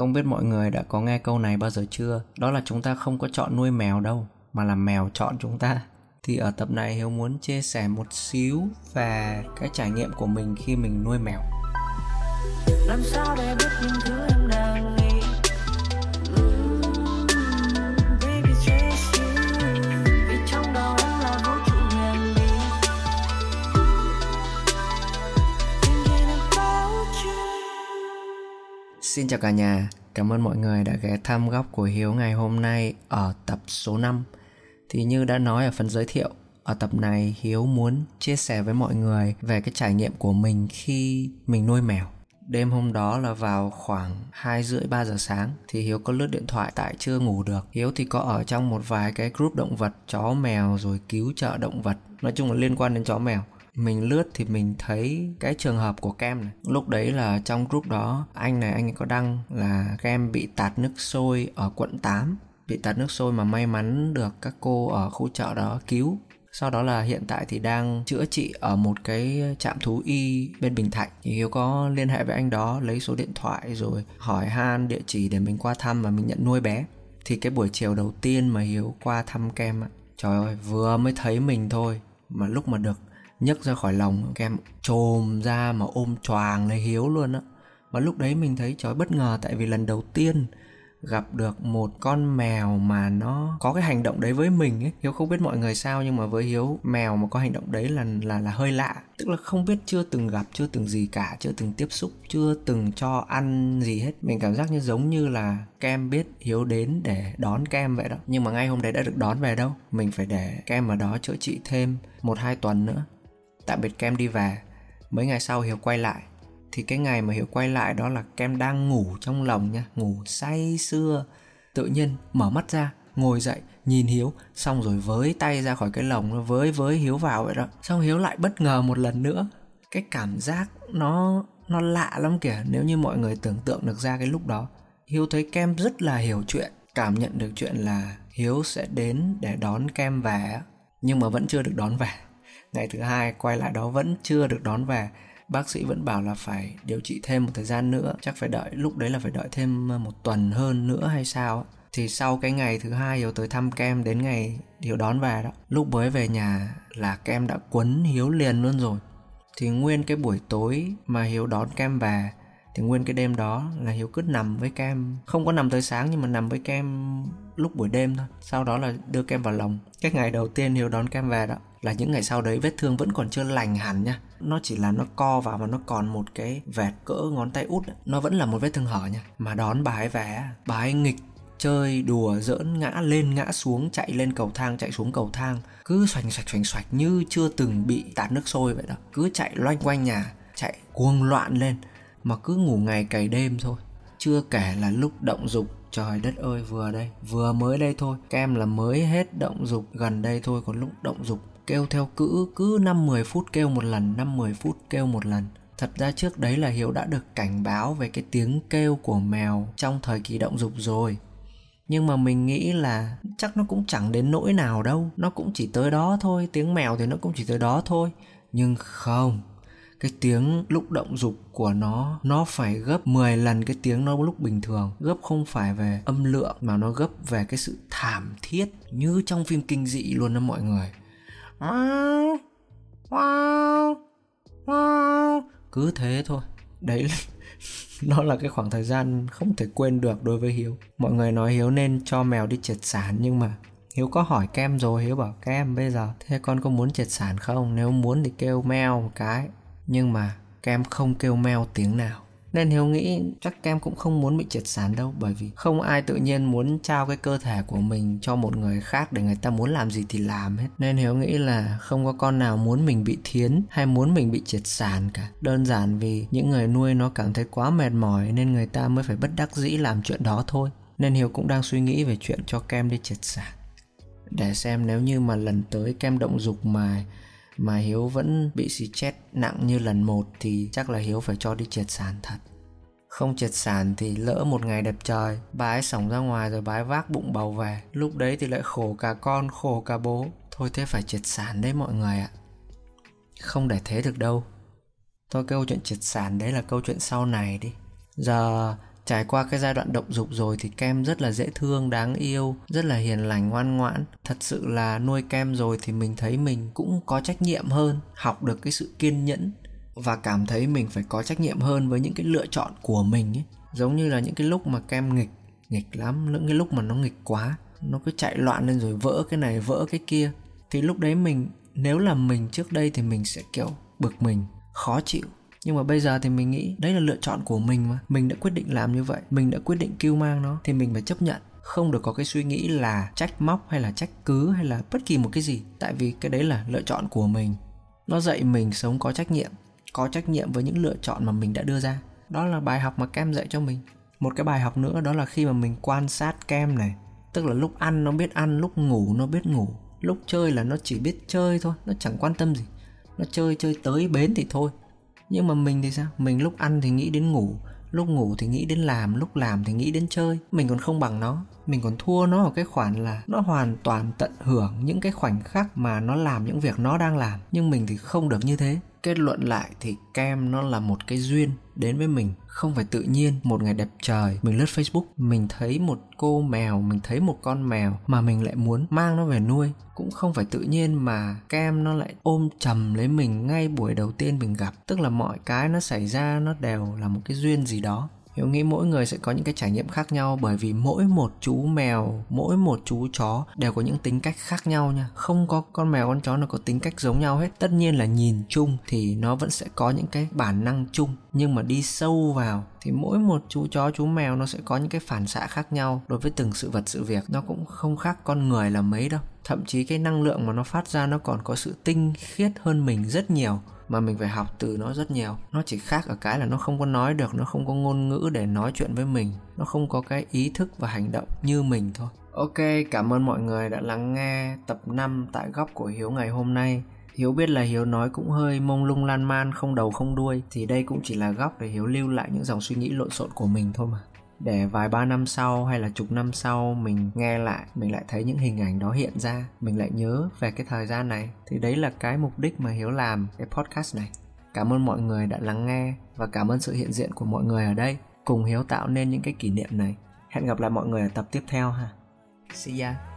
Không biết mọi người đã có nghe câu này bao giờ chưa? Đó là chúng ta không có chọn nuôi mèo đâu, mà là mèo chọn chúng ta. Thì ở tập này Hiếu muốn chia sẻ một xíu về cái trải nghiệm của mình khi mình nuôi mèo. Làm sao để biết những thứ Xin chào cả nhà, cảm ơn mọi người đã ghé thăm góc của Hiếu ngày hôm nay ở tập số 5. Thì như đã nói ở phần giới thiệu, ở tập này Hiếu muốn chia sẻ với mọi người về cái trải nghiệm của mình khi mình nuôi mèo. Đêm hôm đó là vào khoảng 2 rưỡi 3 giờ sáng thì Hiếu có lướt điện thoại tại chưa ngủ được. Hiếu thì có ở trong một vài cái group động vật chó mèo rồi cứu trợ động vật. Nói chung là liên quan đến chó mèo mình lướt thì mình thấy cái trường hợp của kem này. Lúc đấy là trong group đó, anh này, anh ấy có đăng là kem bị tạt nước sôi ở quận 8 bị tạt nước sôi mà may mắn được các cô ở khu chợ đó cứu. Sau đó là hiện tại thì đang chữa trị ở một cái trạm thú y bên Bình Thạnh. Thì Hiếu có liên hệ với anh đó, lấy số điện thoại rồi hỏi han địa chỉ để mình qua thăm và mình nhận nuôi bé. Thì cái buổi chiều đầu tiên mà Hiếu qua thăm kem trời ơi, vừa mới thấy mình thôi mà lúc mà được nhấc ra khỏi lòng kem trồm ra mà ôm choàng lấy hiếu luôn á. Và lúc đấy mình thấy trời bất ngờ, tại vì lần đầu tiên gặp được một con mèo mà nó có cái hành động đấy với mình ấy. Hiếu không biết mọi người sao, nhưng mà với hiếu, mèo mà có hành động đấy là là là hơi lạ. Tức là không biết chưa từng gặp, chưa từng gì cả, chưa từng tiếp xúc, chưa từng cho ăn gì hết. Mình cảm giác như giống như là kem biết hiếu đến để đón kem vậy đó. Nhưng mà ngay hôm đấy đã được đón về đâu, mình phải để kem ở đó chữa trị thêm một hai tuần nữa tạm biệt kem đi về. Mấy ngày sau hiếu quay lại. Thì cái ngày mà hiếu quay lại đó là kem đang ngủ trong lòng nha, ngủ say sưa. Tự nhiên mở mắt ra, ngồi dậy, nhìn hiếu, xong rồi với tay ra khỏi cái lồng nó với với hiếu vào vậy đó. Xong hiếu lại bất ngờ một lần nữa. Cái cảm giác nó nó lạ lắm kìa, nếu như mọi người tưởng tượng được ra cái lúc đó. Hiếu thấy kem rất là hiểu chuyện, cảm nhận được chuyện là hiếu sẽ đến để đón kem về nhưng mà vẫn chưa được đón về ngày thứ hai, quay lại đó vẫn chưa được đón về. Bác sĩ vẫn bảo là phải điều trị thêm một thời gian nữa, chắc phải đợi, lúc đấy là phải đợi thêm ờ, một tuần hơn nữa hay sao thì sau cái ngày thứ hai hiếu tới thăm kem đến ngày hiếu đón về đó, lúc mới về nhà là kem đã quấn hiếu liền luôn rồi. Thì nguyên cái buổi tối mà hiếu đón kem về, thì nguyên cái đêm đó là hiếu cứ nằm với kem, không có nằm tới sáng nhưng mà nằm với kem lúc buổi đêm thôi. Sau đó là đưa kem vào lòng cái ngày đầu tiên hiếu đón kem về đó là những ngày sau đấy vết thương vẫn còn chưa lành hẳn nha. Nó chỉ là nó co vào và nó còn một cái vẹt cỡ ngón tay út nó vẫn là một vết thương hở nha. Mà đón bà ấy về bà ấy nghịch, chơi đùa, giỡn, ngã lên, ngã xuống, chạy lên cầu thang, chạy xuống cầu thang. Cứ xoành xoạch xoành xoạch như chưa từng bị tạt nước sôi vậy đó. Cứ chạy loanh quanh nhà, chạy cuồng loạn lên. Mà cứ ngủ ngày cày đêm thôi. Chưa kể là lúc động dục, trời đất ơi, vừa đây, vừa mới đây thôi. Kem là mới hết động dục, gần đây thôi, còn lúc động dục kêu theo cữ, cứ 5-10 phút kêu một lần 5-10 phút kêu một lần. Thật ra trước đấy là Hiếu đã được cảnh báo về cái tiếng kêu của mèo trong thời kỳ động dục rồi. Nhưng mà mình nghĩ là chắc nó cũng chẳng đến nỗi nào đâu. Nó cũng chỉ tới đó thôi, tiếng mèo thì nó cũng chỉ tới đó thôi. Nhưng không, cái tiếng lúc động dục của nó nó phải gấp 10 lần cái tiếng nó lúc bình thường. Gấp không phải về âm lượng, mà nó gấp về cái sự thảm thiết như trong phim kinh dị luôn đó mọi người cứ thế thôi. Đấy nó là cái khoảng thời gian không thể quên được đối với hiếu. Mọi người nói hiếu nên cho mèo đi triệt sản, nhưng mà hiếu có hỏi kem rồi. Hiếu bảo, kem, bây giờ thế con có muốn triệt sản không? Nếu muốn thì kêu mèo một cái. Nhưng mà kem không kêu mèo tiếng nào nên hiếu nghĩ chắc kem cũng không muốn bị triệt sản đâu, bởi vì không ai tự nhiên muốn trao cái cơ thể của mình cho một người khác để người ta muốn làm gì thì làm hết. Nên hiếu nghĩ là không có con nào muốn mình bị thiến hay muốn mình bị triệt sản cả. Đơn giản vì những người nuôi nó cảm thấy quá mệt mỏi nên người ta mới phải bất đắc dĩ làm chuyện đó thôi. Nên hiếu cũng đang suy nghĩ về chuyện cho kem đi triệt sản để xem nếu như mà lần tới kem động dục mà mà Hiếu vẫn bị xì chết nặng như lần một thì chắc là Hiếu phải cho đi triệt sản thật. Không triệt sản thì lỡ một ngày đẹp trời, bà ấy sổng ra ngoài rồi bà ấy vác bụng bầu về. Lúc đấy thì lại khổ cả con, khổ cả bố. Thôi thế phải triệt sản đấy mọi người ạ. Không để thế được đâu. Thôi câu chuyện triệt sản đấy là câu chuyện sau này đi. Giờ trải qua cái giai đoạn động dục rồi thì kem rất là dễ thương đáng yêu rất là hiền lành ngoan ngoãn thật sự là nuôi kem rồi thì mình thấy mình cũng có trách nhiệm hơn học được cái sự kiên nhẫn và cảm thấy mình phải có trách nhiệm hơn với những cái lựa chọn của mình ấy. Giống như là những cái lúc mà kem nghịch nghịch lắm, những cái lúc mà nó nghịch quá, nó cứ chạy loạn lên rồi vỡ cái này, vỡ cái kia. Thì lúc đấy mình, nếu là mình trước đây thì mình sẽ kiểu bực mình, khó chịu. Nhưng mà bây giờ thì mình nghĩ đấy là lựa chọn của mình mà. Mình đã quyết định làm như vậy, mình đã quyết định kêu mang nó, thì mình phải chấp nhận. Không được có cái suy nghĩ là trách móc hay là trách cứ hay là bất kỳ một cái gì. Tại vì cái đấy là lựa chọn của mình. Nó dạy mình sống có trách nhiệm có trách nhiệm với những lựa chọn mà mình đã đưa ra. Đó là bài học mà kem dạy cho mình. Một cái bài học nữa đó là khi mà mình quan sát kem này, tức là lúc ăn nó biết ăn, lúc ngủ nó biết ngủ, lúc chơi là nó chỉ biết chơi thôi, nó chẳng quan tâm gì. Nó chơi chơi tới bến thì thôi. Nhưng mà mình thì sao? Mình lúc ăn thì nghĩ đến ngủ, lúc ngủ thì nghĩ đến làm, lúc làm thì nghĩ đến chơi. Mình còn không bằng nó. Mình còn thua nó ở cái khoản là nó hoàn toàn tận hưởng những cái khoảnh khắc mà nó làm những việc nó đang làm. Nhưng mình thì không được như thế kết luận lại thì kem nó là một cái duyên đến với mình, không phải tự nhiên, một ngày đẹp trời. Mình lướt facebook, mình thấy một cô mèo, mình thấy một con mèo mà mình lại muốn mang nó về nuôi. Cũng không phải tự nhiên mà kem nó lại ôm chầm lấy mình ngay buổi đầu tiên mình gặp. Tức là mọi cái nó xảy ra nó đều là một cái duyên gì đó. Hiếu nghĩ mỗi người sẽ có những cái trải nghiệm khác nhau bởi vì mỗi một chú mèo, mỗi một chú chó đều có những tính cách khác nhau nha. Không có con mèo con chó nào có tính cách giống nhau hết. Tất nhiên là nhìn chung thì nó vẫn sẽ có những cái bản năng chung nhưng mà đi sâu vào thì mỗi một chú chó chú mèo nó sẽ có những cái phản xạ khác nhau đối với từng sự vật sự việc nó cũng không khác con người là mấy đâu thậm chí cái năng lượng mà nó phát ra nó còn có sự tinh khiết hơn mình rất nhiều mà mình phải học từ nó rất nhiều. Nó chỉ khác ở cái là nó không có nói được, nó không có ngôn ngữ để nói chuyện với mình. Nó không có cái ý thức và hành động như mình thôi. Ok, cảm ơn mọi người đã lắng nghe tập 5 tại góc của hiếu ngày hôm nay. Hiếu biết là Hiếu nói cũng hơi mông lung lan man, không đầu không đuôi. Thì đây cũng chỉ là góc để Hiếu lưu lại những dòng suy nghĩ lộn xộn của mình thôi mà để vài ba năm sau hay là chục năm sau mình nghe lại, mình lại thấy những hình ảnh đó hiện ra, mình lại nhớ về cái thời gian này. Thì đấy là cái mục đích mà hiếu làm cái podcast này. Cảm ơn mọi người đã lắng nghe và cảm ơn sự hiện diện của mọi người ở đây. Cùng hiếu tạo nên những cái kỷ niệm này. Hẹn gặp lại mọi người ở tập tiếp theo ha. See ya.